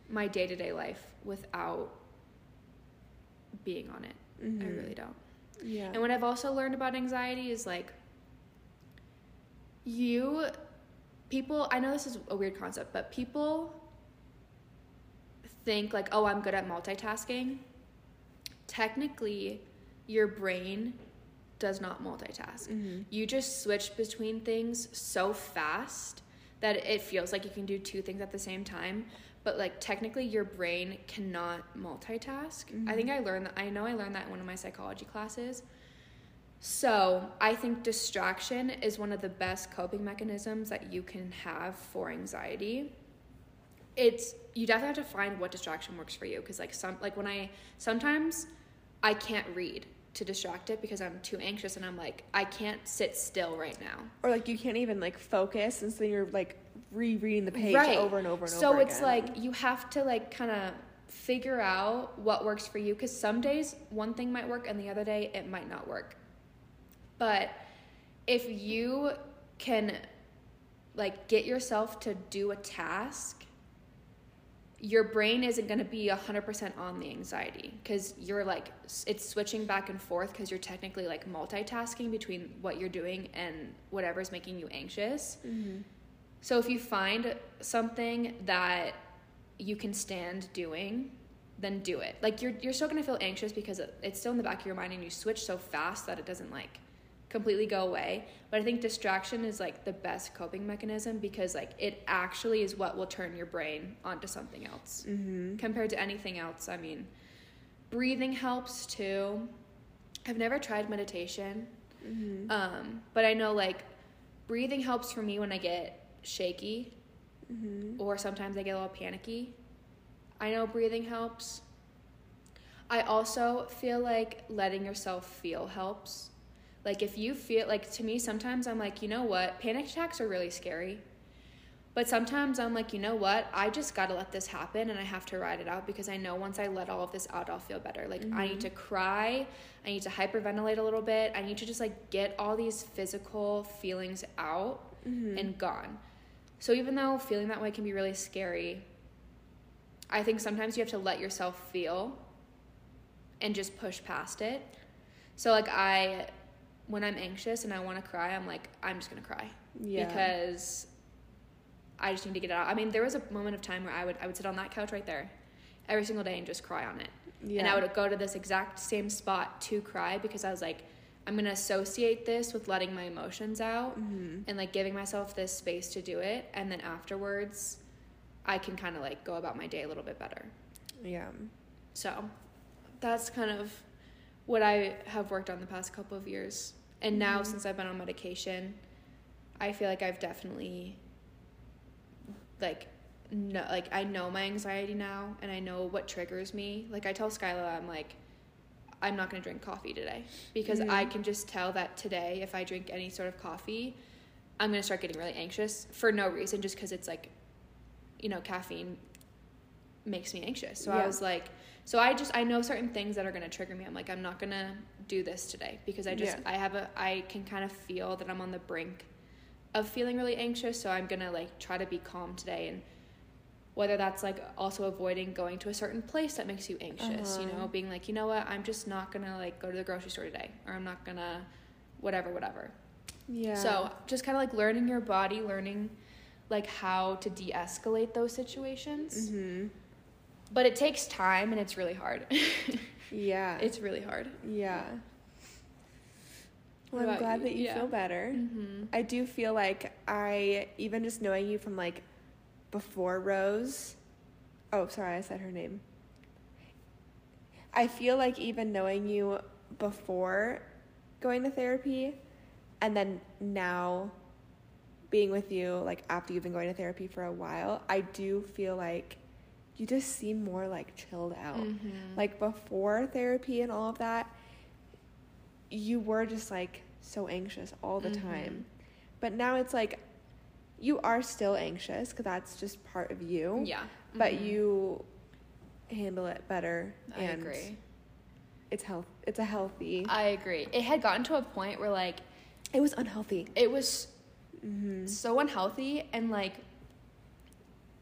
my day to day life without being on it. I Mhm. really don't. Yeah. And what I've also learned about anxiety is like you people I know this is a weird concept, but people think like, "Oh, I'm good at multitasking." Technically, your brain does not multitask. Mhm. You just switch between things so fast that it feels like you can do two things at the same time. But like technically your brain cannot multitask. I think I learned that I know I learned that in one of my psychology classes. So, I think distraction is one of the best coping mechanisms that you can have for anxiety. It's you definitely have to find what distraction works for you because like some like when I sometimes I can't read to distract it because I'm too anxious and I'm like I can't sit still right now. Or like you can't even like focus, and so you're like rereading the page right. over and over and so over. So it's again. like you have to like kind of figure out what works for you because some days one thing might work and the other day it might not work. But if you can like get yourself to do a task your brain isn't going to be 100% on the anxiety because you're like it's switching back and forth because you're technically like multitasking between what you're doing and whatever's making you anxious Mhm. so if you find something that you can stand doing, then do it. Like you're you're still gonna feel anxious because it's still in the back of your mind, and you switch so fast that it doesn't like completely go away. But I think distraction is like the best coping mechanism because like it actually is what will turn your brain onto something else. Mm-hmm. Compared to anything else, I mean, breathing helps too. I've never tried meditation. Mm-hmm. Um, but I know like breathing helps for me when I get shaky Mm-hmm. or sometimes I get a little panicky. I know breathing helps. I also feel like letting yourself feel helps. Like if you feel like to me sometimes I'm like, you know what? Panic attacks are really scary. But sometimes I'm like, you know what? I just got to let this happen and I have to ride it out because I know once I let all of this out, I'll feel better. Like I need to cry, I need to hyperventilate a little bit. I need to just like get all these physical feelings out Mm-hmm. and gone. So even though feeling that way can be really scary, I think sometimes you have to let yourself feel and just push past it. So like I when I'm anxious and I want to cry, I'm like I'm just going to cry Yeah. because I just need to get it out. I mean, there was a moment of time where I would I would sit on that couch right there every single day and just cry on it. yeah. And I would go to this exact same spot to cry because I was like, I'm gonna associate this with letting my emotions out Mm-hmm. and like giving myself this space to do it. And then afterwards, I can kind of like go about my day a little bit better. Yeah. So that's kind of what I have worked on the past couple of years. And now, Mhm. since I've been on medication, I feel like I've definitely like no like I know my anxiety now and I know what triggers me. Like I tell Skyla I'm like I'm not to drink coffee today because Mhm. I can just tell that today if I drink any sort of coffee, I'm to start getting really anxious for no reason just cuz it's like you know, caffeine makes me anxious. So I was like so I just I know certain things that are going to trigger me. I'm like I'm not going to do this today because I just Yeah. I have a I can kind of feel that I'm on the brink of feeling really anxious, so I'm going to like try to be calm today and whether that's like also avoiding going to a certain place that makes you anxious, you Uh-huh. know, being like, you know what, I'm just not going to like go to the grocery store today or I'm not going to whatever whatever. Yeah. So, just kind of like learning your body, learning like how to de-escalate those situations. Mm-hmm. But it takes time and it's really hard. Yeah. it's really hard. yeah. Well, I'm glad you? that you Yeah. feel better. Mm-hmm. I do feel like I even just knowing you from like before Rose. Oh, sorry, I said her name. I feel like even knowing you before going to therapy and then now being with you like after you've been going to therapy for a while, I do feel like you just seem more like chilled out. Mm-hmm. Like before therapy and all of that, you were just like so anxious all the Mhm. time. But now it's like you are still anxious because that's just part of you. yeah. But Mhm. you handle it better I and agree. it's health it's a healthy. I agree. It had gotten to a point where like it was unhealthy. it was Mhm. so unhealthy and like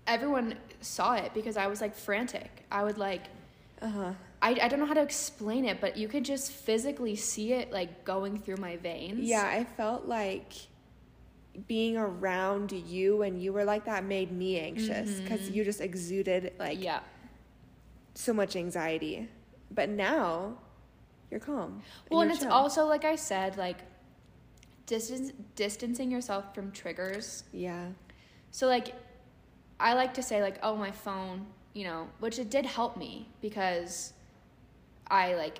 everyone saw it because I was like frantic. I would like Uh-huh. I, I don't know how to explain it, but you could just physically see it like going through my veins. Yeah, I felt like being around you and you were like that made me anxious because Mhm. you just exuded like yeah. so much anxiety. But now you're calm. Well, and you're it's chill. also like I said, like distance distancing yourself from triggers. yeah. So like I like to say like, oh my phone, you know, which it did help me because I like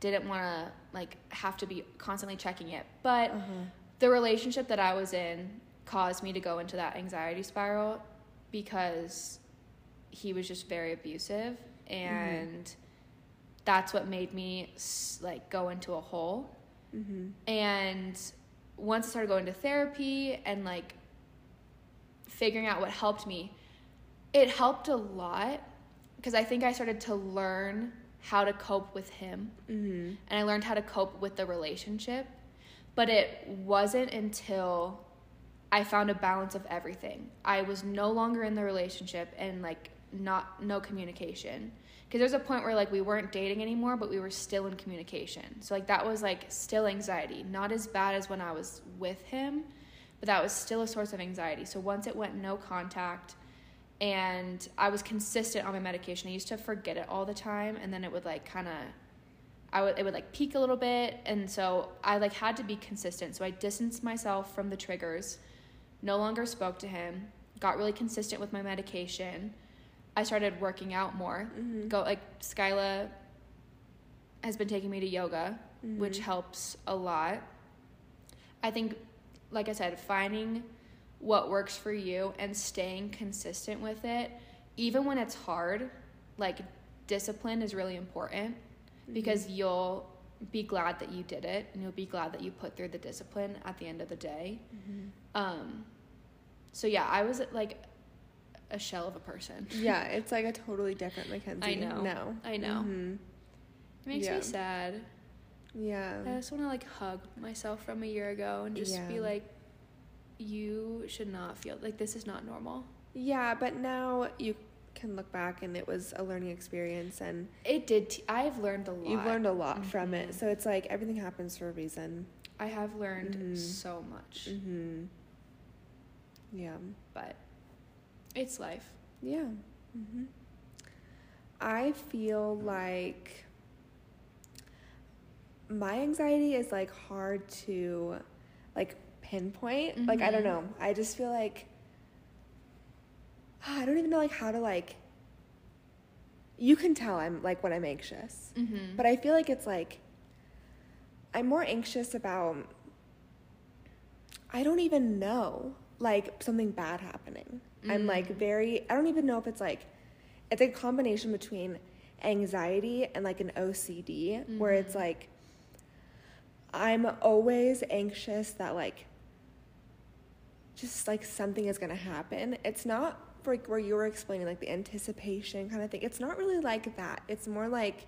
didn't want to like have to be constantly checking it. But Uh-huh. the relationship that I was in caused me to go into that anxiety spiral because he was just very abusive and that's what made me like go into a hole Mhm. and once I started going to therapy and like figuring out what helped me, it helped a lot because I think I started to learn how to cope with him Mhm. and I learned how to cope with the relationship. But it wasn't until I found a balance of everything. I was no longer in the relationship and like not no communication. Cuz there's a point where like we weren't dating anymore, but we were still in communication. So like that was like still anxiety, not as bad as when I was with him, but that was still a source of anxiety. So once it went no contact and I was consistent on my medication, I used to forget it all the time and then it would like kind of I would it would like peak a little bit and so I like had to be consistent. So I distanced myself from the triggers, no longer spoke to him, got really consistent with my medication. I started working out more. Mhm. Go like Skyla has been taking me to yoga, which Mhm. helps a lot. I think like I said, finding what works for you and staying consistent with it even when it's hard, like discipline is really important because you'll be glad that you did it and you'll be glad that you put through the discipline at the end of the day. Mhm. Um, so yeah, I was like a shell of a person. Yeah, it's like a totally different Mackenzie. I know. No. I know. Mhm. It makes Yeah. me sad. Yeah. I just want to like hug myself from a year ago and just be like, you should not feel like this is not normal. Yeah, but now you can look back and it was a learning experience and It did. T- I've learned a lot. you've learned a lot from it. Mhm. So it's like everything happens for a reason. I have learned Mhm. so much, Mhm. Yeah. but it's life. Yeah. hmm I feel like my anxiety is like hard to like pinpoint. Like I don't Mhm. know. I just feel like I don't even know like how to like you can tell I'm like when I'm anxious. Mm-hmm. But I feel like it's like I'm more anxious about I don't even know like something bad happening. I'm like Mm. very I don't even know if it's like it's a combination between anxiety and like an OCD where it's Mhm. like I'm always anxious that like just like something is going to happen. It's not like where you were explaining like the anticipation kind of thing. It's not really like that. It's more like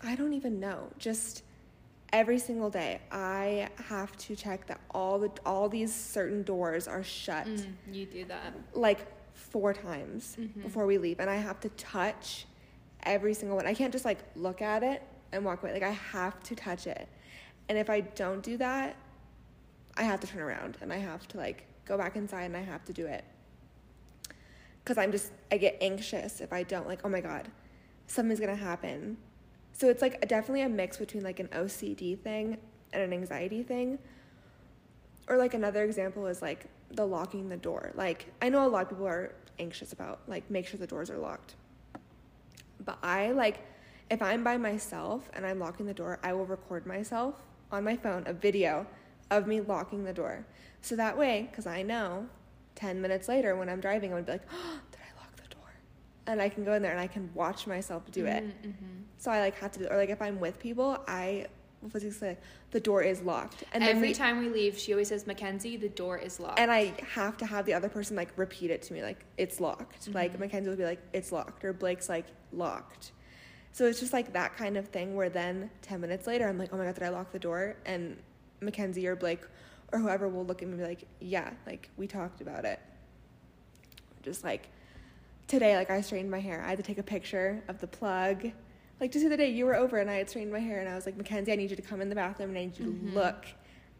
I don't even know. Just every single day I have to check that all the all these certain doors are shut Mm, you do that. like four times Mhm. before we leave and I have to touch every single one. I can't just like look at it and walk away. Like I have to touch it. And if I don't do that, I have to turn around and I have to like go back inside and I have to do it. Cuz I'm just I get anxious if I don't like, oh my god, something's to happen. So it's like definitely a mix between like an OCD thing and an anxiety thing. Or like another example is like the locking the door. Like I know a lot of people are anxious about like make sure the doors are locked. But I like if I'm by myself and I'm locking the door, I will record myself on my phone a video of me locking the door. So that way, cuz I know 10 minutes later when I'm driving, I'm going to be like, oh, "Did I lock the door?" And I can go in there and I can watch myself do it. Mm-hmm. So I like have to do or like if I'm with people, I will physically say the door is locked. And Every we- time we leave, she always says, "Mackenzie, the door is locked." and I have to have the other person like repeat it to me, like it's locked. Like Mhm. Mackenzie will be like, it's locked, or Blake's like locked. So it's just like that kind of thing where then ten minutes later I'm like, oh my god, did I lock the door? And Mackenzie or Blake or whoever will look at me and be like, yeah, like we talked about it. Just like today, like I straightened my hair. I had to take a picture of the plug. Like just the other day, you were over and I had straightened my hair and I was like, Mackenzie, I need you to come in the bathroom and I need you Mhm. to look.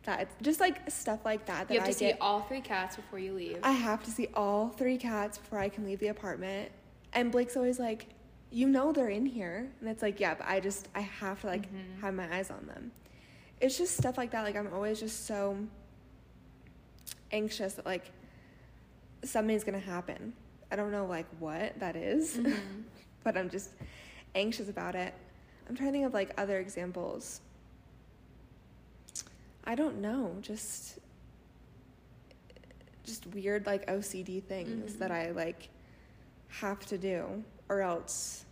That it's just like stuff like that that you have I to see get. all three cats before you leave. I have to see all three cats before I can leave the apartment. And Blake's always like, you know they're in here. And it's like, yeah, but I just, I have to like Mhm. have my eyes on them. It's just stuff like that. Like, I'm always just so anxious that like something's going to happen. I don't know like what that is, Mhm. but I'm just anxious about it. I'm trying to think of like other examples. I don't know, just just weird like OCD things Mhm. that I like have to do or else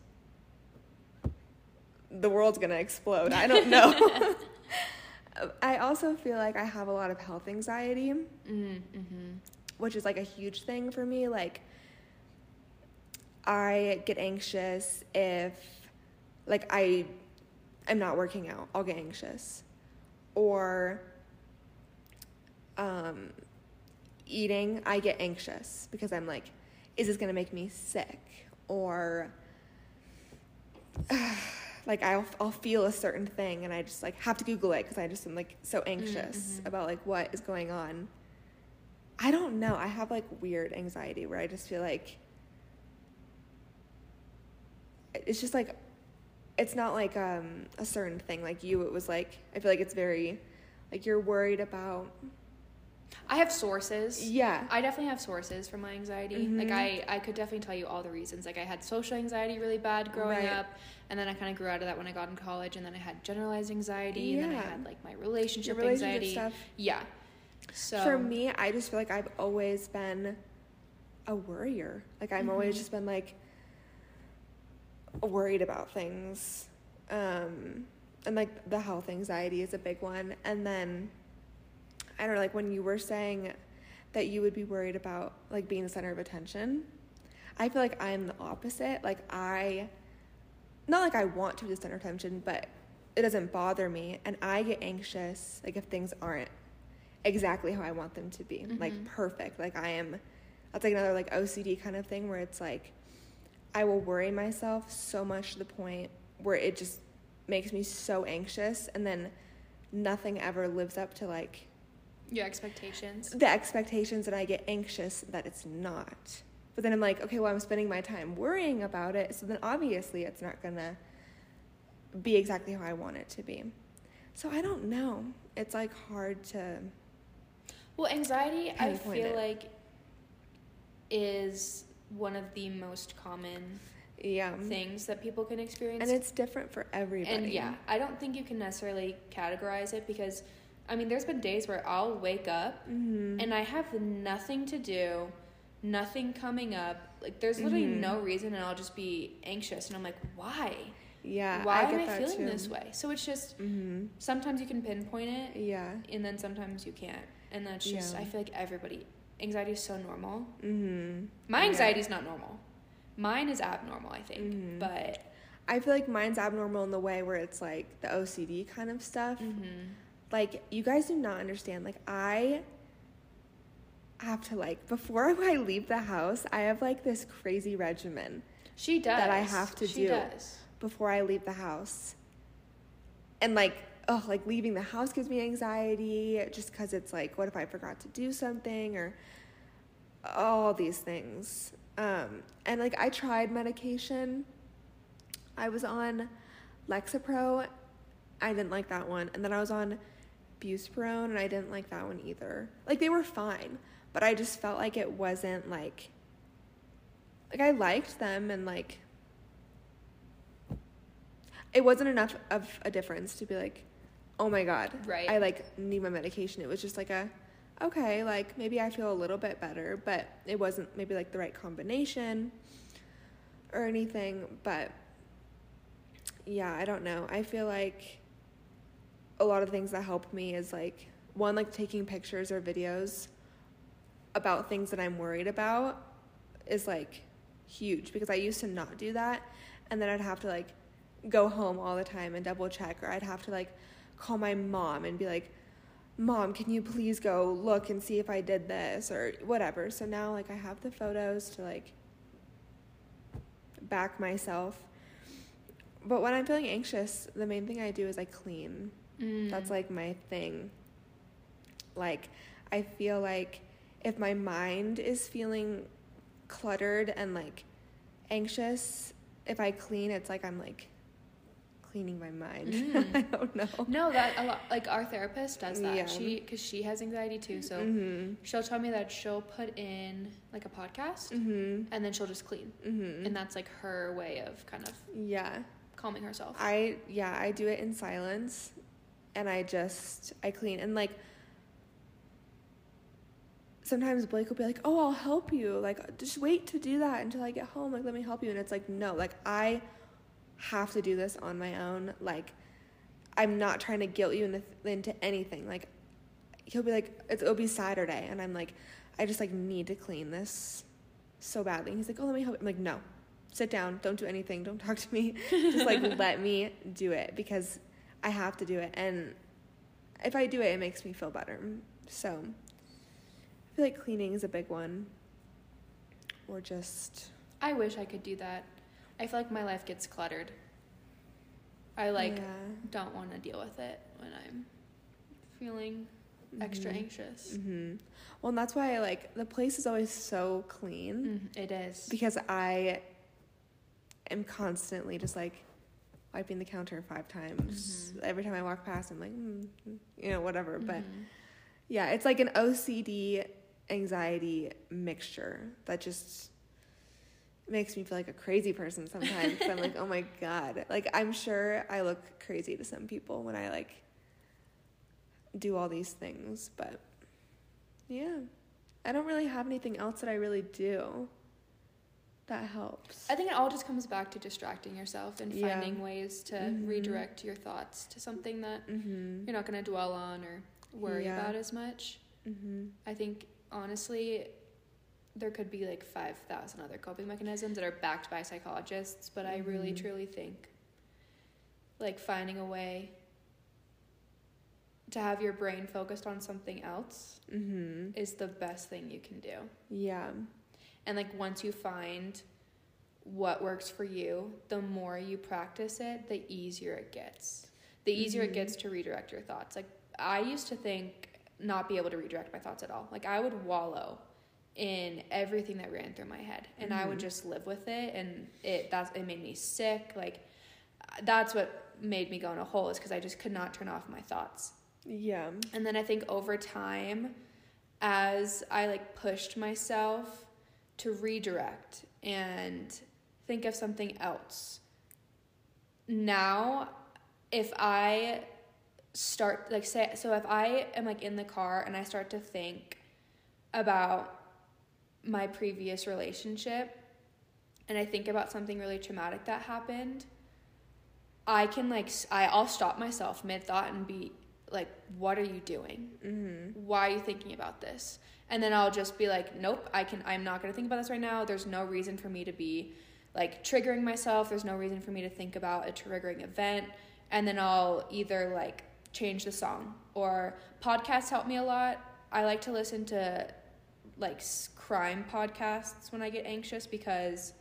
the world's going to explode. I don't know. I also feel like I have a lot of health anxiety Mm-hmm. which is like a huge thing for me. Like, I get anxious if, like, I am not working out. I'll get anxious, or um, eating. I get anxious because I'm like, is this gonna make me sick? Or like I'll I'll feel a certain thing and I just like have to Google it because I just am like so anxious mhm. about like what is going on. I don't know. I have like weird anxiety where I just feel like it's just like it's not like um a certain thing like you it was like I feel like it's very like you're worried about I have sources. yeah I definitely have sources for my anxiety. Like Mhm. I, I could definitely tell you all the reasons. Like I had social anxiety really bad growing Right. up, and then I kind of grew out of that when I got in college, and then I had generalized anxiety, yeah. and then I had like my relationship, relationship anxiety. stuff. Yeah. So For me, I just feel like I've always been a worrier. Like I'm always Mhm. just been like worried about things. Um and like the health anxiety is a big one. And then I don't know, like when you were saying that you would be worried about like being the center of attention, I feel like I'm the opposite. Like I not like I want to be the center of attention, but it doesn't bother me and I get anxious like if things aren't exactly how I want them to be. Like Mhm. perfect. Like I am that's like another like OCD kind of thing where it's like I will worry myself so much to the point where it just makes me so anxious and then nothing ever lives up to like your expectations. the expectations and I get anxious that it's not. But then I'm like, okay, well I'm spending my time worrying about it, so then obviously it's not gonna be exactly how I want it to be. So I don't know. It's like hard to Well, anxiety, I feel it. like, is one of the most common yeah. things that people can experience. And it's different for everybody. And yeah, I don't think you can necessarily categorize it because, I mean, there's been days where I'll wake up hmm and I have nothing to do, nothing coming up. Like, there's literally Mhm. no reason, and I'll just be anxious. And I'm like, why? yeah. why I am I feeling too. this way? So it's just hmm sometimes you can pinpoint it, Yeah. and then sometimes you can't. And that's just, Yeah. I feel like everybody, anxiety is so normal. hmm My anxiety is not normal. Mine is abnormal, I think. Mhm. But I feel like mine's abnormal in the way where it's like the OCD kind of stuff. mhm. Like you guys do not understand. Like I have to like before I leave the house, I have like this crazy regimen she does. That I have to she do. does. before I leave the house. And like oh, like leaving the house gives me anxiety just cuz it's like what if I forgot to do something or all these things. Um and like I tried medication. I was on Lexapro. I didn't like that one. And then I was on Buspirone and I didn't like that one either. Like they were fine, but I just felt like it wasn't like like I liked them and like it wasn't enough of a difference to be like, oh my god, Right. I like need my medication. It was just like a, okay, like maybe I feel a little bit better, but it wasn't maybe like the right combination or anything. But yeah, I don't know. I feel like a lot of things that help me is like one, like taking pictures or videos about things that I'm worried about is like huge because I used to not do that and then I'd have to like go home all the time and double check or I'd have to like call my mom and be like mom can you please go look and see if I did this or whatever so now like I have the photos to like back myself but when I'm feeling anxious the main thing I do is I clean Mm. that's like my thing. Like, I feel like if my mind is feeling cluttered and like anxious, if I clean, it's like I'm like cleaning my mind. Mm. I don't know. No, that a lot. Like our therapist does that. Yeah. She because she has anxiety too. So Mhm. she'll tell me that she'll put in like a podcast Mhm. and then she'll just clean, Mhm. and that's like her way of kind of yeah. calming herself. I yeah, I do it in silence and I just I clean and like sometimes Blake will be like, "Oh, I'll help you. Like just wait to do that until I get home. Like let me help you." And it's like, "No, like I have to do this on my own. Like I'm not trying to guilt you into, anything. Like he'll be like, "It'll be Saturday." And I'm like, "I just like need to clean this so badly." And he's like, "Oh, let me help." you." I'm like, "No. Sit down. Don't do anything. Don't talk to me. just like let me do it because I have to do it. And if I do it, it makes me feel better. So feel like cleaning is a big one. Or just I wish I could do that. I feel like my life gets cluttered. I like yeah. don't want to deal with it when I'm feeling extra Mhm. anxious. hmm Well, and that's why I like the place is always so clean Mm, it is. because I am constantly just like wiping the counter five times. Mhm. Every time I walk past, I'm like, mm, mm, you know, whatever. But Mhm. yeah, it's like an OCD anxiety mixture that just makes me feel like a crazy person sometimes. I'm like, oh my god. Like I'm sure I look crazy to some people when I like do all these things, but yeah. I don't really have anything else that I really do that helps. I think it all just comes back to distracting yourself and Yeah. finding ways to Mhm. redirect your thoughts to something that Mhm. you're not going to dwell on or worry Yeah. about as much. Mhm. I think honestly, there could be like 5,000 other coping mechanisms that are backed by psychologists, but I really Mhm. truly think like finding a way to have your brain focused on something else Mhm. is the best thing you can do. Yeah. And like once you find what works for you, the more you practice it, the easier it gets. The easier it Mhm. gets to redirect your thoughts. Like I used to think not be able to redirect my thoughts at all. Like I would wallow in everything that ran through my head and I would Mhm. just live with it and it that's it made me sick. Like that's what made me go in a hole is because I just could not turn off my thoughts. Yeah. And then I think over time, as I like pushed myself to redirect and think of something else, now if I start like say so if I am like in the car and I start to think about my previous relationship and I think about something really traumatic that happened, I can like I'll stop myself mid thought and be like, "What are you doing? Mhm. Why are you thinking about this?" And then I'll just be like, "Nope, I can. I'm not gonna think about this right now. There's no reason for me to be like triggering myself. There's no reason for me to think about a triggering event." And then I'll either like change the song or podcasts help me a lot. I like to listen to like crime podcasts when I get anxious because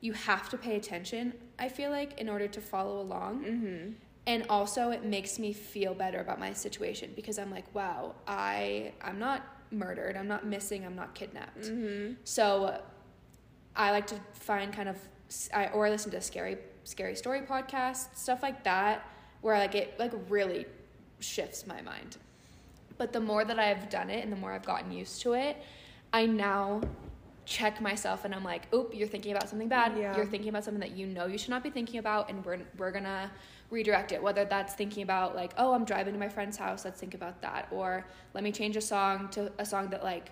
you have to pay attention. I feel like in order to follow along. Mhm. and also it makes me feel better about my situation because i'm like wow i i'm not murdered i'm not missing i'm not kidnapped Mhm. so i like to find kind of I, or I listen to scary scary story podcasts stuff like that where like it like really shifts my mind. But the more that i've done it and the more i've gotten used to it i now check myself and i'm like oop you're thinking about something bad. Yeah. you're thinking about something that you know you should not be thinking about and we're, we're gonna redirect it. Whether that's thinking about like oh i'm driving to my friend's house. Let's think about that. Or let me change a song to a song that like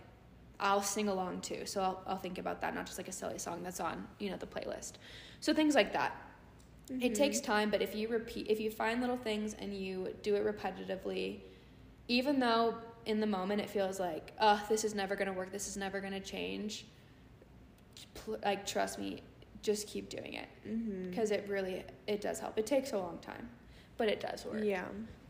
i'll sing along to. So i'll, I'll think about that not just like a silly song that's on you know the playlist. So things like that it Mhm. takes time but if you repeat if you find little things and you do it repetitively even though in the moment it feels like oh this is never going to work this is never going to change like trust me just keep doing it because it really it does help it takes a long time but it does work Yeah.